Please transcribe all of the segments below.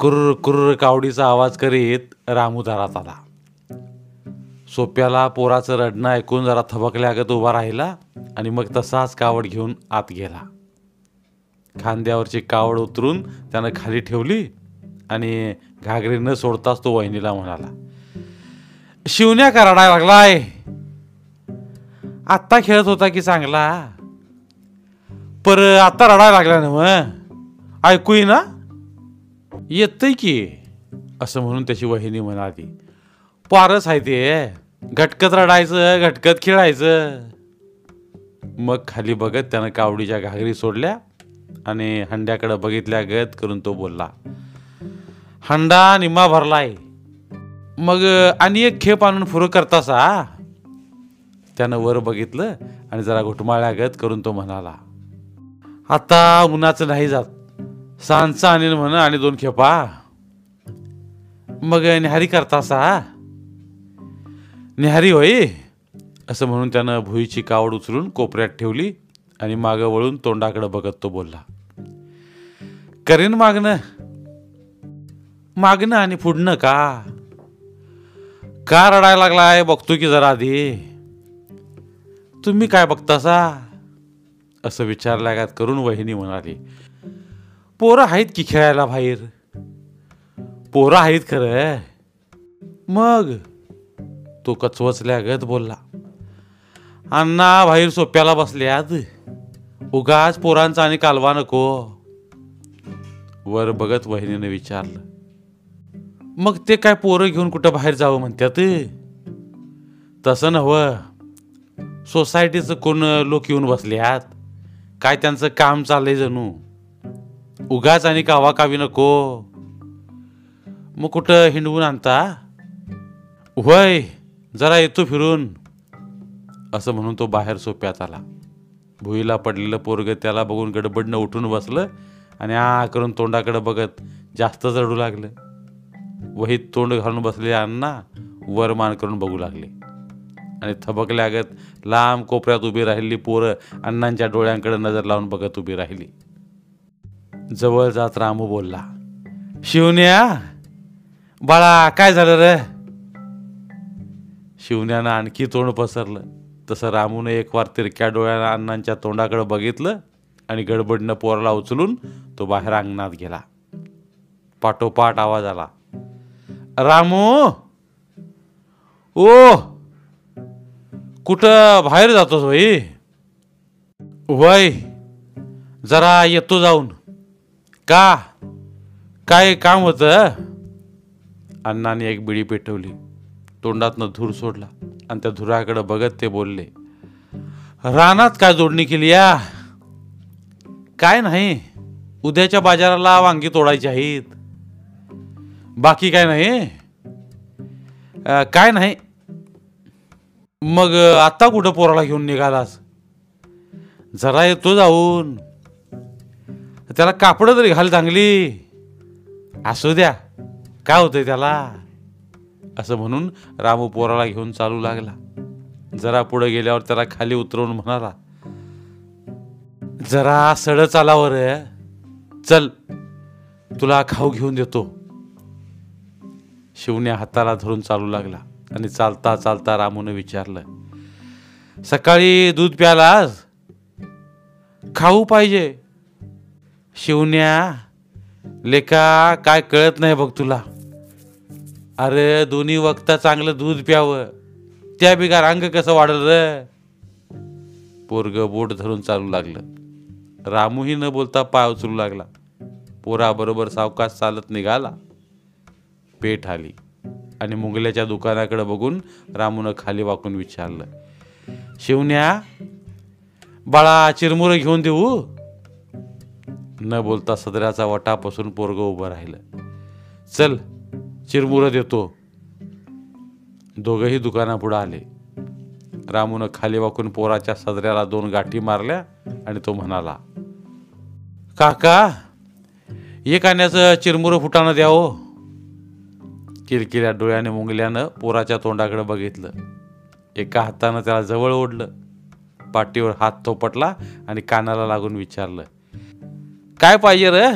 कुर्र कुर्र कावडीचा आवाज करीत रामू दारात आला. सोप्याला पोराचं रडणं ऐकून जरा थबकल्यागत उभा राहिला आणि मग तसाच कावड घेऊन आत गेला. खांद्यावरची कावड उतरून त्यानं खाली ठेवली आणि घागरी न सोडताच तो वहिनीला म्हणाला शिवण्या का लागलाय. आत्ता खेळत होता की चांगला? पर आत्ता रडायला लागला ना मग ऐकू ना येतंय की? असं म्हणून त्याची वहिनी म्हणाली. पारच आहे ते. घटकत रडायचं घटकत खेळायचं. मग खाली बघत त्यानं कावडीच्या घागरी सोडल्या आणि हंड्याकडे बघितल्या गत करून तो बोलला हंडा निम्मा भरलाय. मग आणि एक खेप आणून फुरं करतासा त्यानं वर बघितलं आणि जरा घुटमाळ्या गत करून तो म्हणाला आता उन्हाचं नाही जात. सांचा आणीन म्हण आणि दोन खेपा. मग निहारी करतासा निहारी होई. असं म्हणून त्यानं भुईची कावड उचलून कोपऱ्यात ठेवली आणि मागं वळून तोंडाकडे बघत तो बोलला करेन मागणं? मागणं आणि पुढणं का? का रडायला लागलाय? बघतो की जरा आधी. तुम्ही काय बघतासा असं विचारल्यागात करून वहिनी म्हणाली पोरं आहेत की खेळायला बाहेर? पोरं आहेत खरं. मग? तो कचवचल्यागत बोलला अण्णा बाहेर सोप्याला बसल्यात. उगाच पोरांचा आणि कालवा नको. वर बघत वहिनीने विचारलं मग ते काय पोरं घेऊन कुठं बाहेर जावं म्हणतात तसं नव्ह. सोसायटीचं कोण लोक येऊन बसल्यात. काय त्यांचं काम चाललंय जणू. उगाच आणि कावा कावी नको. मग कुठं हिंडवून आणता? वय जरा येतो फिरून. असं म्हणून तो बाहेर सोप्यात आला. भुईला पडलेलं पोरग त्याला बघून गडबडनं उठून बसलं आणि आ करून तोंडाकडे बघत जास्तच रडू लागलं. वहीत तोंड घालून बसले अण्णा वर मान करून बघू लागले. आणि थबकल्यागत लांब कोपऱ्यात उभी राहिली पोरं अण्णांच्या डोळ्यांकडे नजर लावून बघत उभी राहिली. जवळ जात रामू बोलला. शिवण्या बाळा काय झालं रे? शिवण्यानं आणखी तोंड पसरलं. तसं रामूने एक वार तिरक्या डोळ्यानं अण्णांच्या तोंडाकडे बघितलं आणि गडबडनं पोराला उचलून तो बाहेर अंगणात गेला. पाठोपाठ आवाज आला. रामू! ओ! कुठं बाहेर जातोस भाई वय जरा येतो जाऊन. का? काय काम होतं अण्णाने एक बिडी पेटवली. तोंडातनं धूर सोडला आणि त्या धुराकडे बघत ते बोलले रानात काय जोडणी केली या? काय नाही उद्याच्या बाजाराला वांगी तोडायची आहेत. बाकी काय नाही काय नाही. मग आता कुठं पोराला घेऊन निघालास? जरा येतो जाऊन. त्याला कापडं तरी घाल चांगली. असू द्या. काय होतंय त्याला? असं म्हणून रामू पोराला घेऊन चालू लागला. जरा पुढे गेल्यावर त्याला खाली उतरवून म्हणाला जरा सड चालावर चल तुला खाऊ घेऊन देतो. शिवण्या हाताला धरून चालू लागला आणि चालता चालता रामूने विचारलं सकाळी दूध प्यालास? खाऊ पाहिजे. शिवण्या लेका काय कळत नाही बघ तुला. अरे दोन्ही वक्ता चांगलं दूध प्यावं. त्या बिगार अंग कसं वाढल रे? पोरग बोट धरून चालू लागलं. रामूही न बोलता पाय उचलू लागला. पोराबरोबर सावकाश चालत निघाला. पेठ आली. आणि मुंगल्याच्या दुकानाकडे बघून रामूनं खाली वाकून विचारलं. शिवण्या बाळा चिरमुरं घेऊन देऊ? न बोलता सदऱ्याचा वटापासून पोरग उभं राहिलं. चल चिरमुरं देतो. दोघंही दुकानापुढं आले. रामूनं खाली वाकून पोराच्या सदऱ्याला दोन गाठी मारल्या आणि तो म्हणाला काका एक आण्याचं चिरमुरं फुटानं द्या हो. किरकिऱ्या डोळ्याने मुंगल्यानं पोराच्या तोंडाकडे बघितलं. एका हातानं त्याला जवळ ओढलं. पाठीवर हात थोपटला आणि कानाला लागून विचारलं काय पाहिजे रे?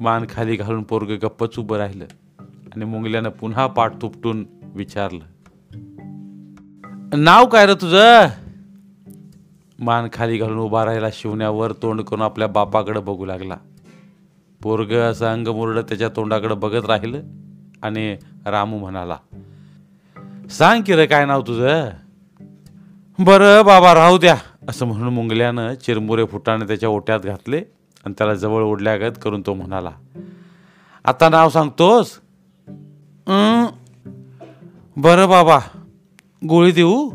मान खाली घालून पोरग गप्पच उभं राहिलं आणि मुंगल्यानं पुन्हा पाठ तुपटून विचारलं. नाव काय रे तुझं? मान खाली घालून उभा राहिला शिवण्यावर तोंड करून आपल्या बापाकडे बघू लागला. पोरग असं अंगमुरड त्याच्या तोंडाकडे बघत राहिलं आणि रामू म्हणाला सांग की रे काय नाव तुझं? बरं बाबा राहू द्या. असं म्हणून मुंगल्यानं चिरमुरे फुटाने त्याच्या ओट्यात घातले आणि त्याला जवळ ओढल्यागत करून तो म्हणाला आता नाव सांगतोस? बरं बाबा गोळी देऊ.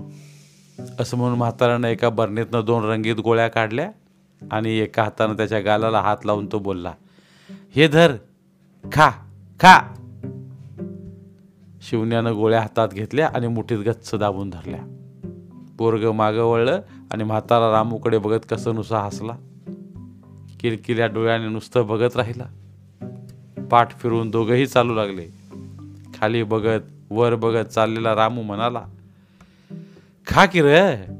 असं म्हणून म्हाताऱ्यानं एका बरणीतनं दोन रंगीत गोळ्या काढल्या आणि एका हातानं त्याच्या गालाला हात लावून तो बोलला हे धर खा खा. शिवण्यानं गोळ्या हातात घेतल्या आणि मुठीत गच्च दाबून धरल्या. पोरग मागं वळलं आणि म्हातारा रामूकडे बघत कसं नुसा हसला. किलकिल्या डोळ्याने नुसतं बघत राहिला. पाठ फिरून दोघंही चालू लागले. खाली बघत वर बघत चाललेला रामू म्हणाला खा की रे.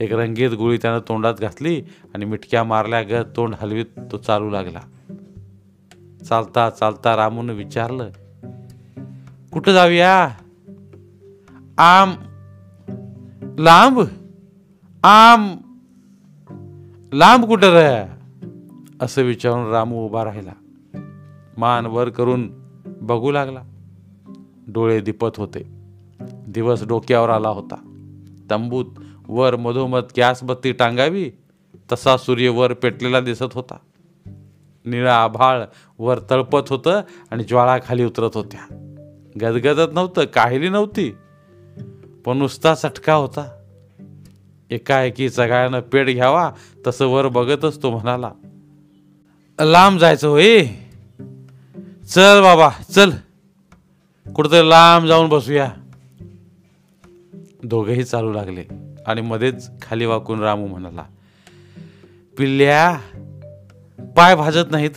एक रंगीत गोळी त्यानं तोंडात घातली आणि मिटक्या मारल्या गत तोंड हलवीत तो चालू लागला. चालता चालता रामून विचारलं कुठं जाऊया? आम लांब आम लांब कुठं रे असं विचारून रामू उभा राहिला मान वर करून बघू लागला डोळे दिपत होते दिवस डोक्यावर आला होता तंबूत वर मधोमध गॅस बत्ती टांगावी तसा सूर्य वर पेटलेला दिसत होता निळा आभाळ वर तळपत होतं आणि ज्वाळा खाली उतरत होत्या गदगदत नव्हतं काहिली नव्हती पण नुसता चटका होता. एकाएकी सगळ्यानं पेट घ्यावा तसं वर बघतच तो म्हणाला लांब जायचं होय चल बाबा चल. कुठंतरी लांब जाऊन बसूया. दोघेही चालू लागले आणि मध्येच खाली वाकून रामू म्हणाला पिल्ल्या पाय भाजत नाही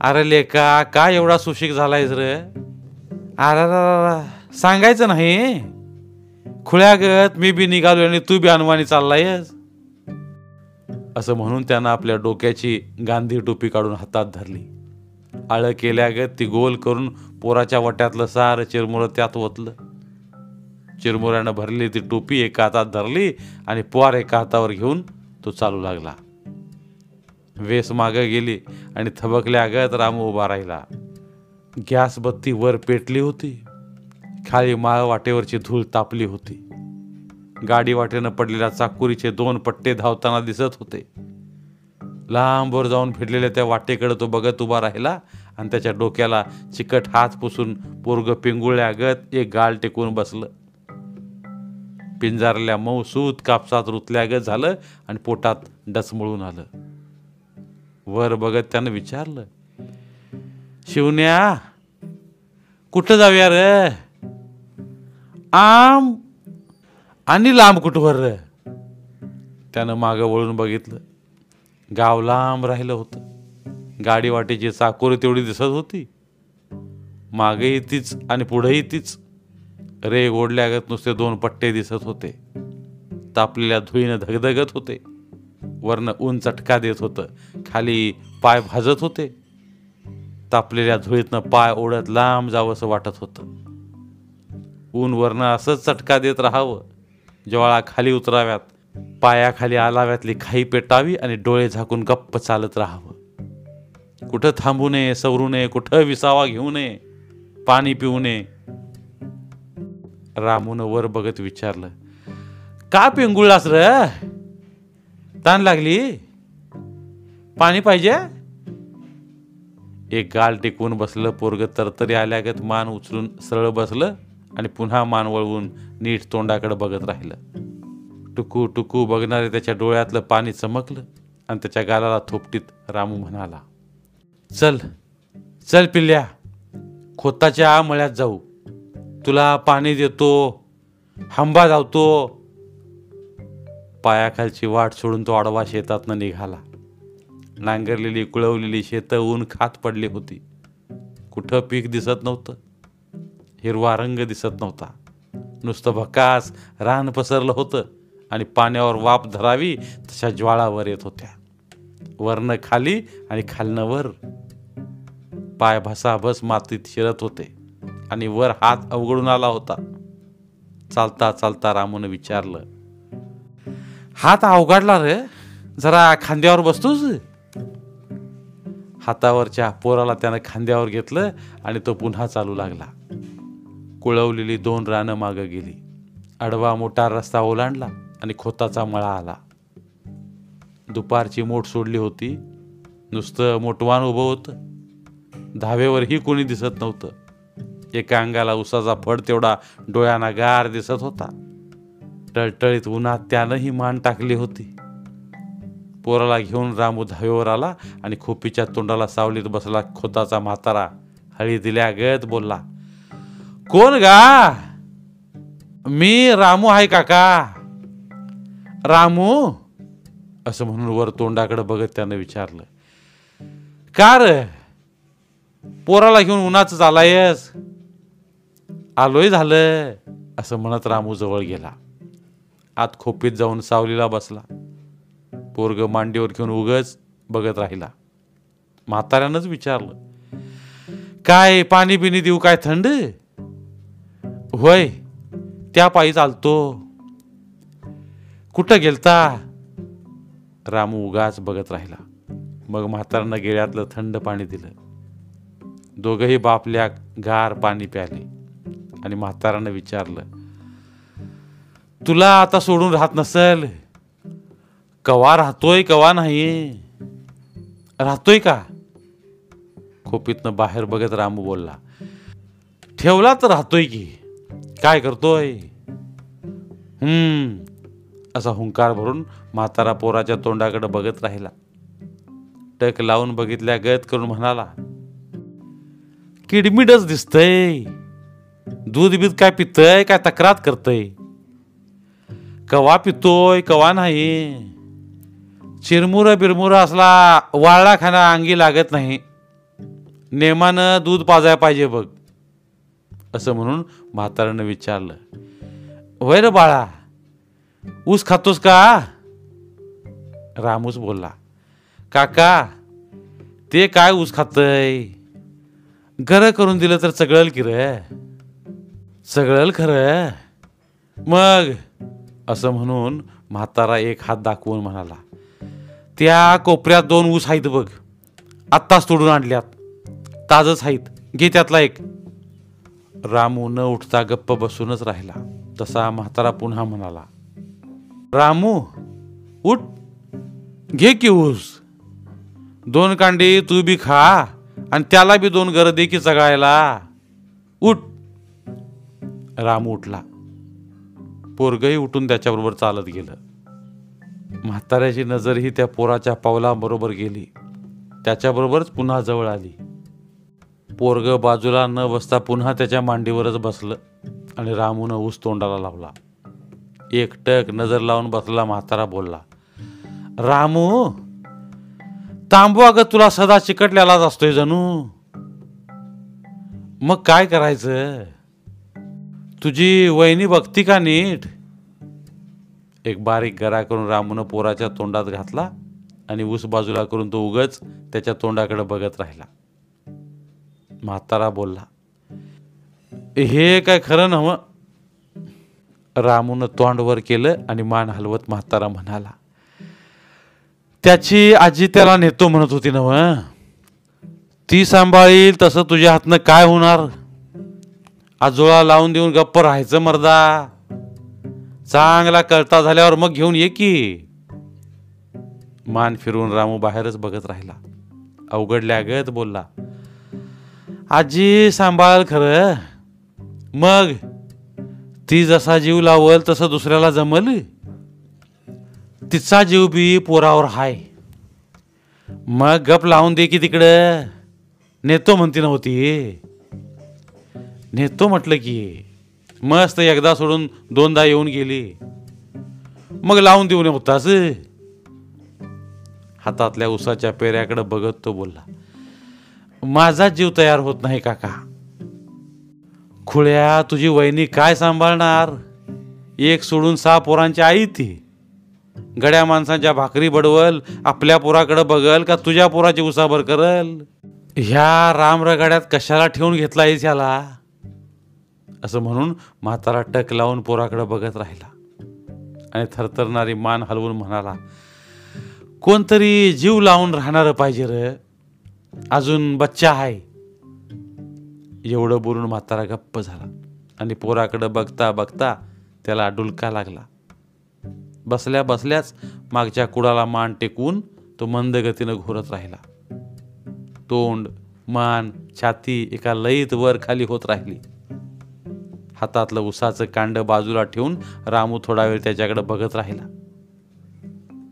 अरे लेका का एवढा सुशिक झालायस रे? अरे सांगायचं नाही. खुळ्यागत मी बी निघालो आणि तू बी अनुमानी चाललायस. असं म्हणून त्यानं आपल्या डोक्याची गांधी टोपी काढून हातात धरली. आळ केल्यागत ती गोल करून पोराच्या वट्यातलं सारं चिरमुरं त्यात ओतलं. चिरमुऱ्यानं भरली ती टोपी एका हातात धरली आणि पोर एका हातावर घेऊन तो चालू लागला. वेस मागं गेली आणि थबकल्यागत रामू उभा राहिला. गॅस बत्ती वर पेटली होती. खाली माळ वाटेवरची धूळ तापली होती. गाडी वाटेनं पडलेल्या चाकुरीचे दोन पट्टे धावताना दिसत होते. लांबवर जाऊन फिरलेल्या त्या वाटेकडे तो बघत उभा राहिला आणि त्याच्या डोक्याला चिकट हात पुसून पोरग पिंगुळल्यागत एक गाल टेकून बसलं. पिंजारल्या मऊसूत कापसात रुतल्यागत झालं आणि पोटात डचमळून आलं. वर बघत त्यानं विचारलं शिवण्या कुठं जाऊया रे? आम आणि लांब कुठवर त्यानं मागं वळून बघितलं. गाव लांब राहिलं होतं. गाडी वाटेची चाकोरी तेवढी दिसत होती. मागेही तीच आणि पुढेही तीच. रेग ओढल्यागत नुसते दोन पट्टे दिसत होते. तापलेल्या धुईनं धगधगत होते. वरनं ऊन चटका देत होतं. खाली पाय भाजत होते. तापलेल्या धुळीतनं पाय ओढत लांब जावंसं वाटत होतं. ऊन वरनं असंच चटका देत राहावं. ज्वाळा खाली उतराव्यात पायाखाली आलाव्यातली खाई पेटावी आणि डोळे झाकून गप्प चालत राहावं. कुठं थांबू नये सवरू नये कुठं विसावा घेऊ नये पाणी पिऊ नये. रामून वर बघत विचारलं का पिंगुळलास र? ताण लागली? पाणी पाहिजे? एक गाल टेकवून बसलं पोरग तरतरी आल्यागत मान उचलून सरळ बसलं आणि पुन्हा मान वळवून नीट तोंडाकडे बघत राहिलं. टुकू टुकू बघणारे त्याच्या डोळ्यातलं पाणी चमकलं आणि त्याच्या गालाला थोपटीत रामू म्हणाला चल चल पिल्ल्या खोताच्या मळ्यात जाऊ. तुला पाणी देतो हंबा धावतो पायाखालची वाट सोडून तो आडवा शेतातनं निघाला. नांगरलेली कुळवलेली शेतं ऊन खात पडली होती. कुठं पीक दिसत नव्हतं. हिरवा रंग दिसत नव्हता. नुसतं भकास रान पसरलं होतं आणि पाण्यावर वाप धरावी तशा ज्वाळावर येत होत्या. वरनं खाली आणि खालनं वर. पाय भसाभस मातीत शिरत होते आणि वर हात अवघडून आला होता. चालता चालता रामून विचारलं हात अवघडला रे? जरा खांद्यावर बसतोस? हातावरच्या पोराला त्यानं खांद्यावर घेतलं आणि तो पुन्हा चालू लागला. कुळवलेली दोन रानं मागं गेली. आडवा मोठा रस्ता ओलांडला आणि खोताचा मळा आला. दुपारची मोठ सोडली होती. नुसतं मोठवान उभं होतं. धावेवरही कोणी दिसत नव्हतं. एका अंगाला उसाचा फड तेवढा डोळ्यांना गार दिसत होता. टळटळीत उन्हात त्यानंही मान टाकली होती. पोराला घेऊन रामू धावेवर आला आणि खोपीच्या तोंडाला सावलीत बसला खोताचा म्हातारा. हळी दिल्या गळत बोलला कोण गा? मी रामू आहे काका. रामू? असं म्हणून वर तोंडाकडे बघत त्यानं विचारलं. का र? पोराला घेऊन उन्हाच आलायस आलोय झालं असं म्हणत रामू जवळ गेला. आत खोपीत जाऊन सावलीला बसला. पोरग मांडीवर घेऊन उगच बघत राहिला. म्हाताऱ्यानंच विचारलं काय पाणी बिनी देऊ? काय थंड? होय त्या पायी चालतो. कुठं गेलता? रामू उगाच बघत राहिला. मग म्हातारनं गेळ्यातलं थंड पाणी दिलं. दोघंही बापल्या गार पाणी प्याले. आणि म्हातारानं विचारलं तुला आता सोडून राहत नसेल? कवा राहतोय कवा नाही? राहतोय का? खोपीतनं बाहेर बघत रामू बोलला ठेवला तर राहतोय की. काय करतोय? हम्म. असा हुंकार भरून म्हातारा पोराच्या तोंडाकडे बघत राहिला. टक लावून बघितल्या गत करून म्हणाला किडमिडच दिसतय. दूध बीत काय पितय काय तक्रार करतय? कवा पितोय कवा नाही? चिरमुर बिरमुर असला वाळला खाना अंगी लागत नाही. नेमानं दूध पाजाय पाहिजे बघ. असं म्हणून म्हातारानं विचारलं वय रे बाळा ऊस खातोस का? रामूस बोलला काका ते काय ऊस खातय? घर करून दिलं तर चगळल की र? चगळल खरं? मग? असं म्हणून म्हातारा एक हात दाखवून म्हणाला त्या कोपऱ्यात दोन ऊस आहेत बघ आत्ताच तोडून आणल्यात. ताजच आहेत घे त्यातला एक. रामू न उठता गप्प बसूनच राहिला. तसा म्हातारा पुन्हा म्हणाला रामू उठ. घे की ऊस. दोन कांडी तू बी खा आणि त्याला बी दोन गरं दे की चगायला उठ. रामू उठला. पोरगही उठून त्याच्याबरोबर चालत गेलं. म्हाताऱ्याची नजरही त्या पोराच्या पावलाबरोबर गेली. त्याच्याबरोबरच पुन्हा जवळ आली. पोरग बाजूला न बसता पुन्हा त्याच्या मांडीवरच बसलं आणि रामून ऊस तोंडाला लावला. एकटक नजर लावून बसला म्हातारा बोलला रामू तांबू अगं तुला सदा चिकटलेलाच असतोय जणू. मग काय करायचं? तुझी वहिनी बघती का नीट? एक बारीक गरा करून रामून पोराच्या तोंडात घातला आणि ऊस बाजूला करून तो उगच त्याच्या तोंडाकडे बघत राहिला. म्हातारा बोलला हे काय खरं नव रामूनं तोंड वर केलं आणि मान हलवत म्हातारा म्हणाला त्याची आजी त्याला नेतो म्हणत होती नव ती सांभाळील तसं तुझ्या हातनं काय होणार? आजोळा लावून देऊन गप्प राहायचं मर्दा. चांगला कळता झाल्यावर मग घेऊन ये की. मान फिरून रामू बाहेरच बघत राहिला. अवघडल्या गत बोलला आजी सांभाळ खरं. मग ती जसा जीव लावल तसं दुसऱ्याला जमल? तिचा जीव बी पोरावर हाय. मग गप लावून दे की तिकडं. नेतो म्हणती नव्हती नेतो म्हटलं की मस्त एकदा सोडून दोनदा येऊन गेली. मग लावून देऊ नव्हतास हातातल्या उसाच्या पेऱ्याकडे बघत तो बोलला. माझा जीव तयार होत नाही काका. खुळ्या तुझी वहिनी काय सांभाळणार? एक सोडून सहा पोरांची आई ती. गड्या माणसांच्या भाकरी बडवल आपल्या पोराकडं बघल का तुझ्या पोराची उसाभर करल? ह्या रामरगाड्यात कशाला ठेवून घेतला घेतलायस ह्याला? असं म्हणून म्हातारा टक लावून पोराकडं बघत राहिला. आणि थरथरणारी मान हलवून म्हणाला कोणतरी जीव लावून राहणारं पाहिजे र. अजून बच्चा आहे. एवढं बोलून म्हातारा गप्प झाला. आणि पोराकडं बघता बघता त्याला डुलका लागला. बसल्या बसल्याच मागच्या कुडाला मान टेकवून तो मंद गतीनं घोरत राहिला. तोंड मान छाती एका लईत वर खाली होत राहिली. हातातलं उसाचं कांड बाजूला ठेवून रामू थोडा वेळ त्याच्याकडे बघत राहिला.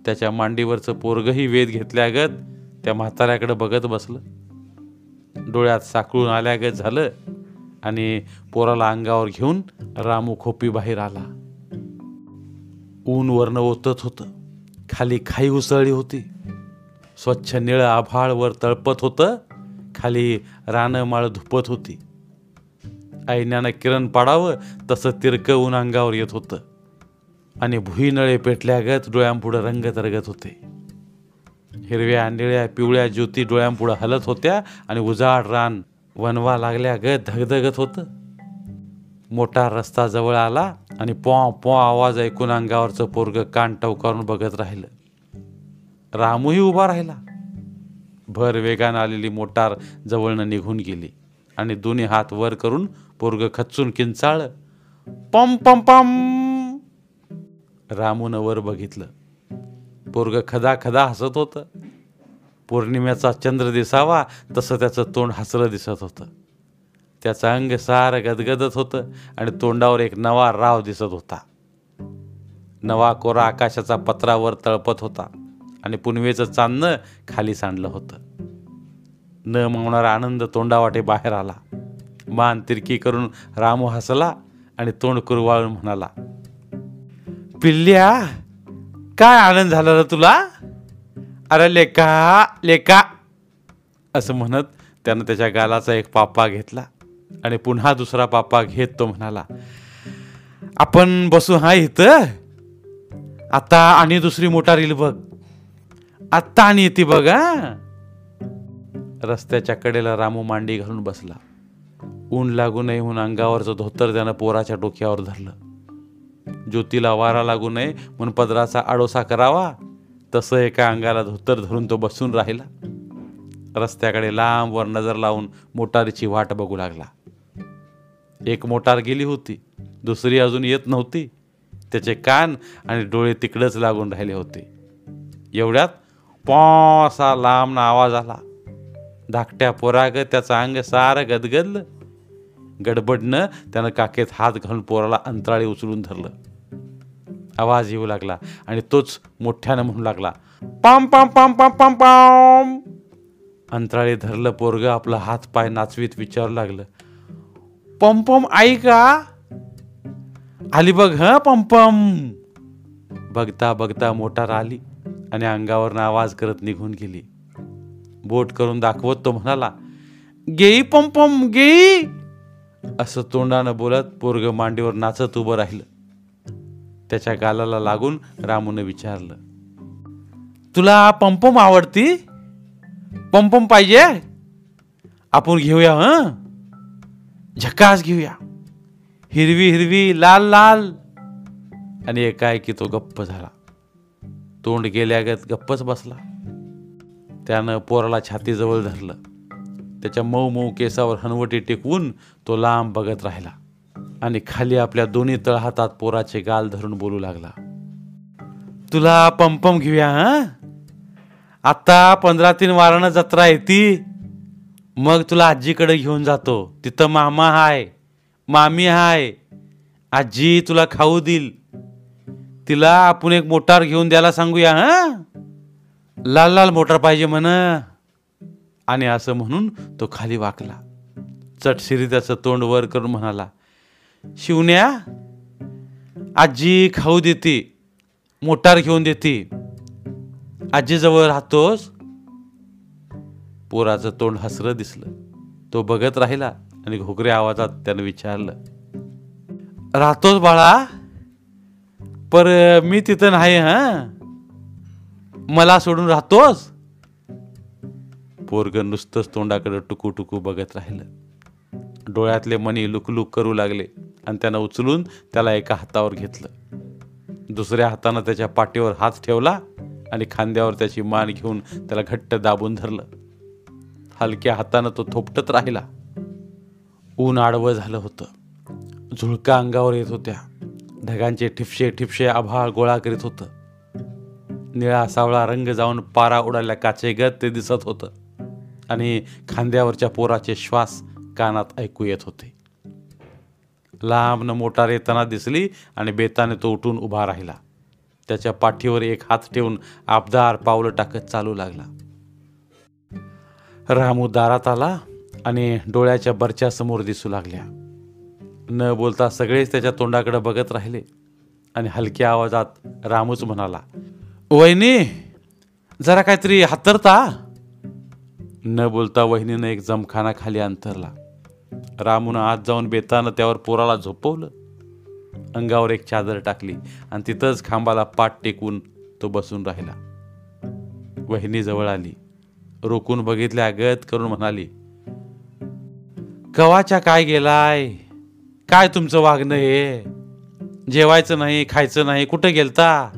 त्याच्या मांडीवरचं पोरगही वेध घेतल्यागत त्या म्हाताऱ्याकडं बघत बसलं. डोळ्यात साकळून आल्यागत झालं आणि पोराला अंगावर घेऊन रामू खोपी बाहेर आला. ऊन वरनं ओतत होतं. खाली खाई उसळली होती. स्वच्छ निळं आभाळ वर तळपत होतं. खाली रानं माळ धुपत होती. ऐन्यानं किरण पाडावं तसं तिरकं ऊन अंगावर येत होतं. आणि भुईनळे पेटल्यागत डोळ्यांपुढं रंग तरगत होते. हिरव्या निळ्या पिवळ्या ज्योती डोळ्यांपुढं हलत होत्या आणि उजाड रान वनवा लागल्या ग धगधगत होतं. मोठा रस्ता जवळ आला आणि पॉ पॉ आवाज ऐकून अंगावरचं पोरग कान टवकारून बघत राहिलं. रामूही उभा राहिला. भर वेगानं आलेली मोटार जवळनं निघून गेली आणि दोन्ही हात वर करून पोरग खचून किंचाळ पम पम पम रामूनं वर बघितलं. पोरग खदा खदा हसत होतं. पौर्णिमेचा चंद्र दिसावा तसं त्याचं तोंड हसलं दिसत होतं. त्याचं अंग सार गदगदत होतं आणि तोंडावर एक नवा राव दिसत होता. नवा कोरा आकाशाचा पत्रावर तळपत होता आणि पुनवेचं चांदणं खाली सांडलं होतं. न मावणारा आनंद तोंडावाटे बाहेर आला. मान तिरकी करून रामू हसला आणि तोंड कुरवाळून म्हणाला पिल्ल्या काय आनंद झाला रे तुला? अरे लेका लेका. असं म्हणत त्यानं त्याच्या गालाचा एक पापा घेतला आणि पुन्हा दुसरा पापा घेत तो म्हणाला आपण बसू हा इथं? आता आणि दुसरी मोटार येईल बघ. आत्ता आणि येते बघ हा. रस्त्याच्या कडेला रामू मांडी घालून बसला. ऊन लागू नये म्हणून अंगावरचं धोतर त्यानं पोराच्या डोक्यावर धरलं. ज्योतीला वारा लागू नये म्हणून पदराचा आडोसा करावा. तसं एका अंगाला धोतर धरून तो बसून राहिला. रस्त्याकडे लांबवर नजर लावून मोटारीची वाट बघू लागला. एक मोटार गेली होती. दुसरी अजून येत नव्हती. त्याचे कान आणि डोळे तिकडच लागून राहिले होते. एवढ्यात पॉ असा लांबना आवाज आला. धाकट्या पोराग त्याचं अंग सारं गदगदलं. गडबडनं त्यानं काकेत हात घालून पोराला अंतराळी उचलून धरलं. आवाज येऊ लागला आणि तोच मोठ्यानं म्हणू लागला पाम पाम पाम पाम पाम पाम. अंतराळी धरलं पोरग आपला हात पाय नाचवीत विचारू लागलं पंपम आई का? आली बघ ह पंपम बघता बघता मोटार आली आणि अंगावरनं आवाज करत निघून गेली. बोट करून दाखवत तो म्हणाला गेई पंपम गेई. असं तोंडानं बोलत पोरग मांडीवर नाचत उभं राहिलं. त्याच्या गालाला लागून रामूने विचारलं तुला पंपम आवडती? पंपम पाहिजे? आपण घेऊया हं? झकास घेऊया. हिरवी हिरवी लाल लाल. आणि एकाएकी तो गप्प झाला. तोंड गेल्यागत गप्पच बसला. त्यानं पोराला छातीजवळ धरलं. त्याच्या मऊ मऊ केसावर हनवटी टेकवून तो लांब बघत राहिला. आणि खाली आपल्या दोन्ही तळहातात पोराचे गाल धरून बोलू लागला. तुला पंपम घेऊया हा? आता पंधरा तीन वारानं जत्रा येते मग तुला आजीकडे घेऊन जातो. तिथं मामा हाय मामी हाय. आजी तुला खाऊ देईल. तिला आपण एक मोटार घेऊन द्यायला सांगूया हा? लाल लाल मोटार पाहिजे म्हण. आणि असं म्हणून तो खाली वाकला. चटशिरी त्याचं तोंड वर करून म्हणाला शिवण्या आजी खाऊ देते मोटार घेऊन देते. आजीजवळ राहतोस. पोराचं तोंड हसरं दिसलं. तो बघत राहिला आणि घोगऱ्या आवाजात त्यानं विचारलं राहतोस बाळा? पर मी तिथं नाही हा? मला सोडून राहतोस? पोरग नुसतंच तोंडाकडं टुकू टुकू बघत राहिलं. डोळ्यातले मनी लुकलुक करू लागले आणि त्यानं उचलून त्याला एका हातावर घेतलं. दुसऱ्या हातानं त्याच्या पाठीवर हात ठेवला आणि खांद्यावर त्याची मान घेऊन त्याला घट्ट दाबून धरलं. हलक्या हातानं तो थोपटत राहिला. ऊन आडवं झालं होतं. झुळका अंगावर येत होत्या. ढगांचे ठिपशे ठिपशे आभाळ गोळा करीत होतं. निळा सावळा रंग जाऊन पारा उडाल्या काचेगत ते दिसत होतं. आणि खांद्यावरच्या पोराचे श्वास कानात ऐकू येत होते. लांबनं मोटार येताना दिसली आणि बेताने तो उठून उभा राहिला. त्याच्या पाठीवर एक हात ठेवून आबदार पावलं टाकत चालू लागला. रामू दारात आला आणि डोळ्याच्या बरच्या समोर दिसू लागल्या. न बोलता सगळेच त्याच्या तोंडाकडे बघत राहिले आणि हलक्या आवाजात रामूच म्हणाला वहिनी जरा काहीतरी हातरता. न बोलता वहिनीनं एक जमखाना खाली अंतरला रामूनं आत जाऊन बेतानं त्यावर पोराला झोपवलं. अंगावर एक चादर टाकली आणि तिथंच खांबाला पाठ टेकून तो बसून राहिला. वहिनी जवळ आली. रोखून बघितल्या गत करून म्हणाली कवाच्या काय गेलाय? काय तुमचं वागणं हे? जेवायचं नाही खायचं नाही कुठं गेलता?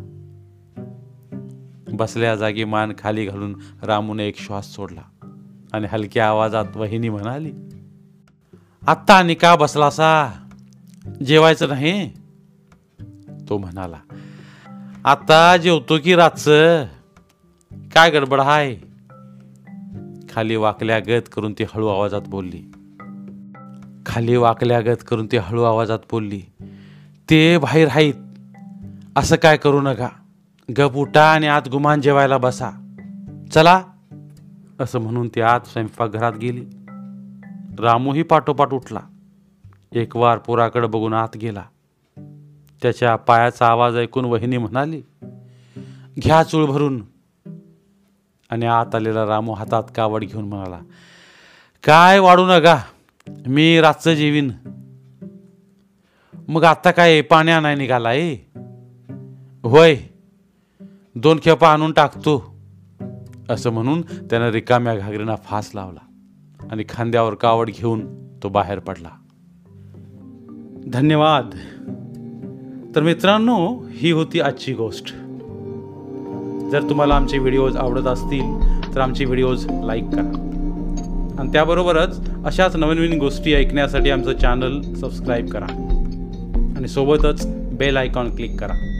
बसल्या जागी मान खाली घालून रामूने एक श्वास सोडला. आणि हलक्या आवाजात वहिनी म्हणाली आत्ता आणि का बसलासा? जेवायचं नाही? तो म्हणाला आता जेवतो की रातचं? काय गडबड हाय? खाली वाकल्या गत करून ती हळू आवाजात बोलली. खाली वाकल्या गत करून ती हळू आवाजात बोलली ते बाहेर आहेत असं काय करू नका. गप उठा आणि आत गुमान जेवायला बसा. चला असं म्हणून ती आत स्वयंपाकघरात गेली. रामूही पाठोपाठ उठला. एक वार पुराकडे बघून आत गेला. त्याच्या पायाचा आवाज ऐकून वहिनी म्हणाली घ्या चूळ भरून. आणि आत आलेला रामू हातात कावड घेऊन म्हणाला काय वाढू नका मी रातचं जेवीन. मग आता काय पाण्या नाही ए? होय दोन खेपा आणून टाकतो असं म्हणून त्यानं रिकाम्या घागरीना फास लावला आणि खांद्यावर कावड घेऊन तो बाहेर पडला. धन्यवाद. तर मित्रांनो ही होती आजची गोष्ट. जर तुम्हाला आमचे व्हिडिओज आवडत असतील तर आमचे व्हिडिओज लाईक करा. आणि त्याबरोबरच अशाच नवीन नवीन गोष्टी ऐकण्यासाठी आमचं चॅनल सबस्क्राईब करा. आणि सोबतच बेल आयकॉन क्लिक करा.